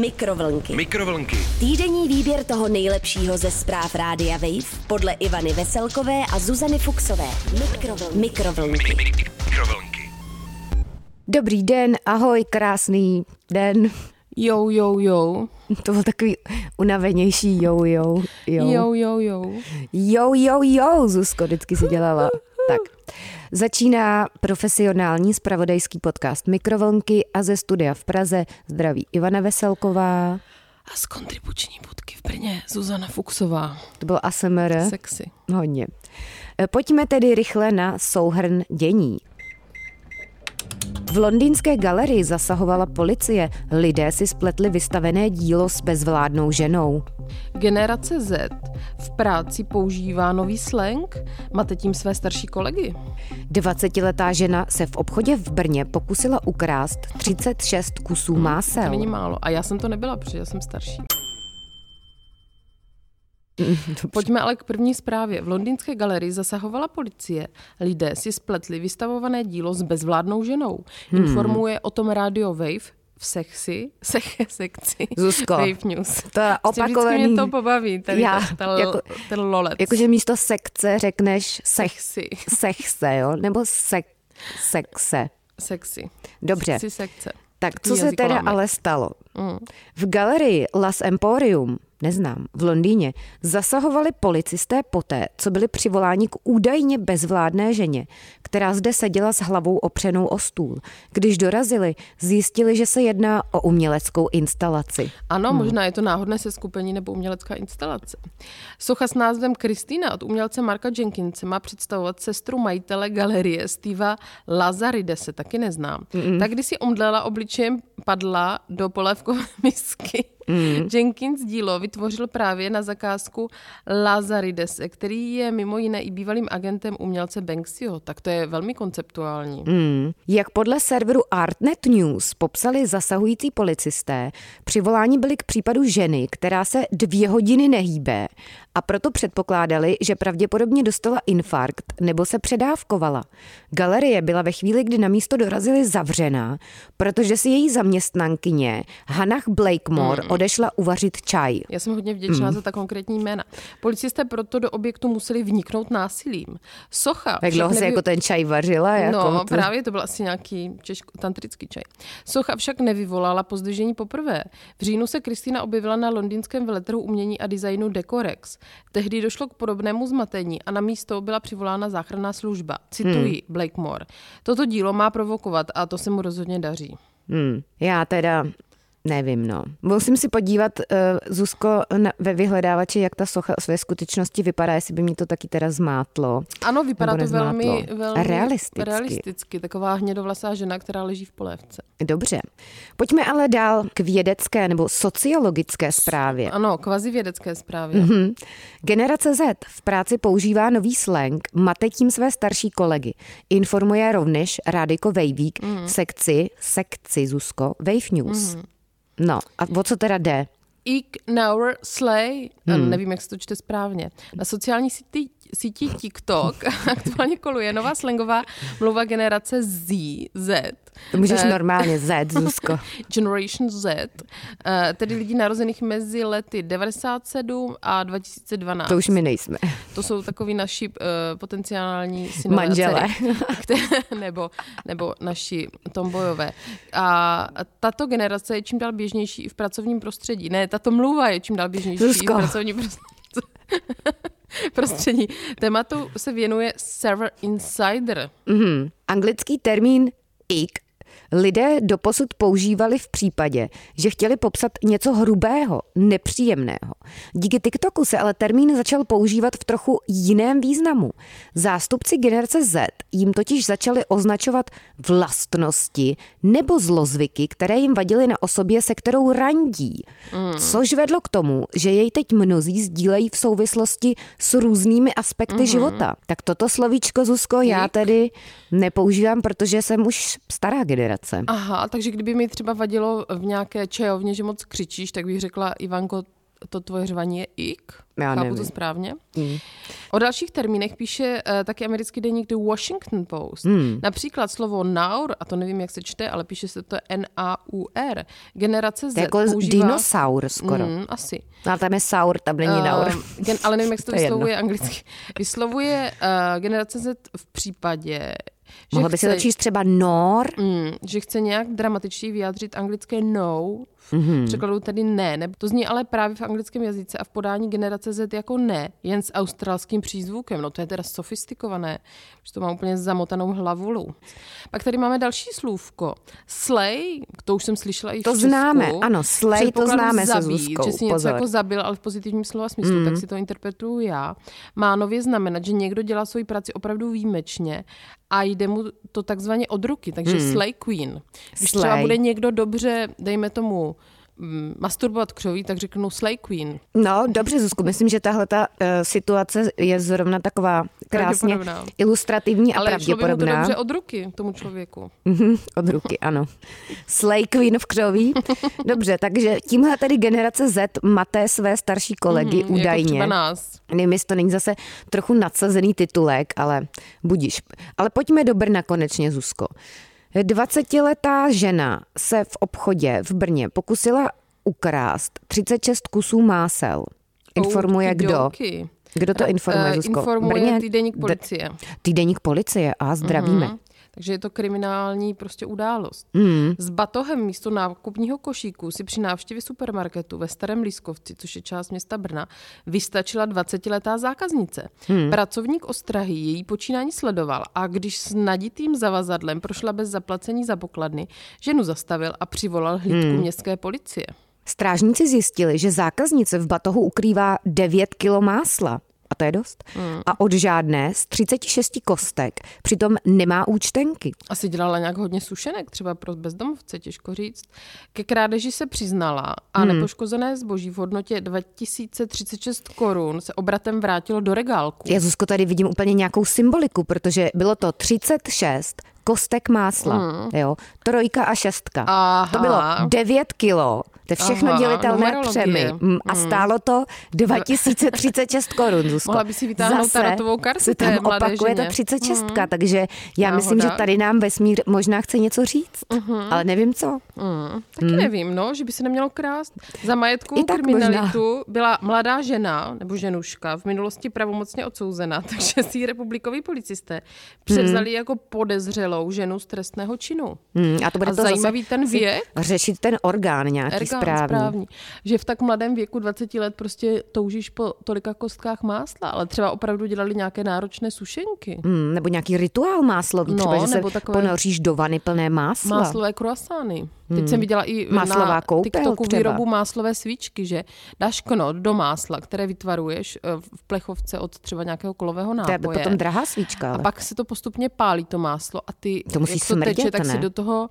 Mikrovlnky. Mikrovlnky. Týdenní výběr toho nejlepšího ze zpráv Rádia Wave podle Ivany Veselkové a Zuzany Fuxové. Mikrovlnky. Mikrovlnky. Mikrovlnky. Dobrý den, ahoj, krásný den. Jo, jo, jo. To byl takový unavenější jo, jo, jo. Jo, jo, jo. Jo, jo, jo, Zuzko vždycky si dělala. Tak, začíná profesionální spravodajský podcast Mikrovlnky a ze studia v Praze zdraví Ivana Veselková. A z kontribuční budky v Brně Zuzana Fuxová. To byl ASMR. Sexy. Hodně. E, Pojďme tedy rychle na souhrn dění. V londýnské galerii zasahovala policie. Lidé si spletli vystavené dílo s bezvládnou ženou. Generace Z v práci používá nový slang. Máte tím své starší kolegy? 20-letá žena se v obchodě v Brně pokusila ukrást 36 kusů To másel. není málo. A já jsem to nebyla, protože já jsem starší. Pojďme ale k první zprávě. V londýnské galerii zasahovala policie. Lidé si spletli vystavované dílo s bezvládnou ženou. Informuje o tom Radio Wave v sexy, sech, sekci Zuzko, Wave News. To je vždycky opakovaný. mě to pobaví, tady Já, ta, ta, jako- ten lolec. Jakože místo sekce řekneš sech, Sexy. sechse, jo? Nebo sek, sexe. Sexy. Dobře. Sexy sekce. Tak co se teda ale stalo? Mm. V galerii Las Emporium, neznám, v Londýně, zasahovali policisté poté, co byli přivoláni k údajně bezvládné ženě, která zde seděla s hlavou opřenou o stůl. Když dorazili, zjistili, že se jedná o uměleckou instalaci. Ano, Hmm. možná je to náhodné seskupení nebo umělecká instalace. Socha s názvem Kristýna od umělce Marka Jenkinse má představovat sestru majitele galerie Steva Lazaridese, taky neznám. Mm. Tak když si omdlela obličejem padla do polévkové misky. Mm. Jenkins dílo vytvořil právě na zakázku Lazaridese, který je mimo jiné i bývalým agentem umělce Banksyho, tak to je velmi konceptuální. Hmm. Jak podle serveru Artnet News popsali zasahující policisté, přivoláni byli k případu ženy, která se dvě hodiny nehýbe a proto předpokládali, že pravděpodobně dostala infarkt nebo se předávkovala. Galerie byla ve chvíli, kdy na místo dorazili zavřená, protože si její zaměstnankyně Hannah Blakemore odešla uvařit čaj. Já jsem hodně vděčná mm. za ta konkrétní jména. Policisté proto do objektu museli vniknout násilím. Socha... Jak dlouho nevy- jako ten čaj vařila? Jako No, to... právě to byl asi nějaký češko, tantrický čaj. Socha však nevyvolala pozdvižení poprvé. V říjnu se Kristýna objevila na londýnském veletrhu umění a designu Decorex. Tehdy došlo k podobnému zmatení a na místo byla přivolána záchranná služba. Cituji hmm. Blakemore. Toto dílo má provokovat a to se mu rozhodně daří. Hmm, já teda nevím, no. Musím si podívat, uh, Zuzko, na, ve vyhledávači, jak ta socha ve skutečnosti vypadá, jestli by mi to taky teda zmátlo. Ano, vypadá to velmi, nezmátlo. velmi Realisticky. realisticky. Taková hnědovlasá žena, která leží v polévce. Dobře. Pojďme ale dál k vědecké nebo sociologické zprávě. Ano, kvazi vědecké zprávě. Hm. Generace Z v práci používá nový slang, mate tím své starší kolegy. Informuje rovněž Radiko Vejvík Mhm. v sekci, sekci Zuzko, Wave News. No a o co teda jde? Ignore Slay, hmm. nevím, jak se to čte správně, na sociální síti, síti TikTok aktuálně koluje nová slangová mluva generace Z, Z. To můžeš Eh, normálně Z, Zuzko. Generation Z, eh, tedy lidí narozených mezi lety 97 a 2012. To už my nejsme. To jsou takový naši uh, potenciální synové a Manželé. dcery, které, nebo, nebo naši tombojové. A tato generace je čím dál běžnější i v pracovním prostředí. Ne, tato mluva je čím dál běžnější Zuzko. i v pracovním prostředí. prostředí. Tématu se věnuje Server Insider. Mhm. Anglický termín ick lidé doposud používali v případě, že chtěli popsat něco hrubého, nepříjemného. Díky TikToku se ale termín začal používat v trochu jiném významu. Zástupci generace Z jim totiž začali označovat vlastnosti nebo zlozvyky, které jim vadily na osobě, se kterou randí. Což vedlo k tomu, že jej teď mnozí sdílejí v souvislosti s různými aspekty života. Tak toto slovíčko, Zuzko, já tedy nepoužívám, protože jsem už stará generace. Aha, takže kdyby mi třeba vadilo v nějaké čajovně, že moc křičíš, tak bych řekla, Ivanko, to tvoje řvaní je ik. Já Chápu nevím. to správně. Mm. O dalších termínech píše uh, taky americký deník The Washington Post. Mm. Například slovo naur, a to nevím, jak se čte, ale píše se to N-A-U-R. Generace Z To jako používá... dinosaur skoro. Mm, asi. No, ale tam je saur, tam není Eh, naur. gen, ale nevím, jak se to, To je jedno. vyslovuje anglicky. Vyslovuje uh, generace Z v případě, že Mohla by se to číst třeba nor. mm, že chce nějak dramatičtěji vyjádřit anglické no. Mm-hmm. překladu tedy ne, ne. To zní ale právě v anglickém jazyce a v podání generace Z jako ne, jen s australským přízvukem. No to je teda sofistikované, už to má úplně zamotanou hlavulu. Pak tady máme další slůvko. Slay, to už jsem slyšela i v To Česku. známe, ano, slay to známe se zabít, Zuzkou, že si něco pozor. jako zabil, ale v pozitivním slova smyslu, mm. tak si to interpretuju já. Má nově znamenat, že někdo dělá svoji práci opravdu výjimečně a jde mu to takzvaně od ruky, takže mm. slay queen. Když Slay. třeba bude někdo dobře, dejme tomu, masturbovat křoví, tak řeknu slay queen. No, dobře, Zuzku, myslím, že tahle ta, uh, situace je zrovna taková krásně Pravděpodobná. ilustrativní a Ale by mu to pravděpodobná. dobře od ruky tomu člověku. Mhm, Od ruky, ano. Slay Queen v křoví. Dobře, takže tímhle tedy generace Z maté své starší kolegy Jako údajně. třeba nás. Nevím, jestli to není zase trochu nadsazený titulek, ale budíš. Ale pojďme do Brna konečně, Zuzko. 20-letá žena se v obchodě v Brně pokusila ukrást 36 kusů másel. Informuje kdo? Okidoki. Kdo to informuje, Eh, Zuzko? Informuje Brně? týdeník D- policie. Týdeník policie a zdravíme. Mhm. Takže je to kriminální prostě událost. Mm. S batohem místo nákupního košíku si při návštěvě supermarketu ve Starém Lískovci, což je část města Brna, vystačila 20-letá zákaznice. Mm. Pracovník ostrahy její počínání sledoval a když s naditým zavazadlem prošla bez zaplacení za pokladny, ženu zastavil a přivolal hlídku mm. městské policie. Strážníci zjistili, že zákaznice v batohu ukrývá 9 kilo másla. A to je dost. Hmm. A od žádné z 36 kostek přitom nemá účtenky. Asi dělala nějak hodně sušenek, třeba pro bezdomovce, těžko říct. Ke krádeži se přiznala a hmm. nepoškozené zboží v hodnotě 2036 korun se obratem vrátilo do regálku. Já, Zuzko, tady vidím úplně nějakou symboliku, protože bylo to 36 kostek másla, mm. jo, trojka a šestka. Hmm. Aha. To bylo 9 kilo, to je všechno Aha, dělitelné numerologie. třemi. Mm, A stálo to 2036 korun, Zuzko. Mohla by si vytáhnout Zase tarotovou kartu se tam opakuje ženě. ta 36, Mm. takže já Náhoda. myslím, že tady nám vesmír možná chce něco říct, ale nevím co. Mm, taky hmm. nevím, no, že by se nemělo krást. Za I tak kriminalitu byla mladá žena nebo ženuška v minulosti pravomocně odsouzena, takže si ji republikoví policisté převzali Hmm. jako podezřelou ženu z trestného činu. Mm, a to bude A to zajímavý ten věk. řešit ten orgán nějaký správný. správný. Že v tak mladém věku 20 let prostě toužíš po tolika kostkách másla, ale třeba opravdu dělali nějaké náročné sušenky. Mm, nebo nějaký rituál máslový, No, třeba, že se nebo takové- ponoříš do vany plné másla. Máslové croissány. Teď jsem viděla i Máslová na koupel TikToku třeba. výrobu máslové svíčky, že dáš knot do másla, které vytvaruješ eh, v plechovce od třeba nějakého kolového To nápoje. je potom drahá svíčka. a Ale. pak se to postupně pálí, to máslo, a ty, To musí jak to teče, smrdět, tak si ne? do toho,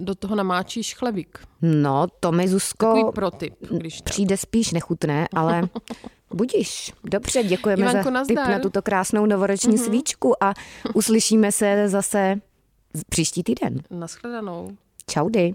do toho namáčíš chlebík. No, to mi, Zuzko, Takový protip, když tak. přijde spíš nechutné, ale budíš. Dobře, děkujeme Ivanko, za tip na tuto krásnou novoroční mm-hmm. svíčku a uslyšíme se zase příští týden. Naschledanou. Čaudy.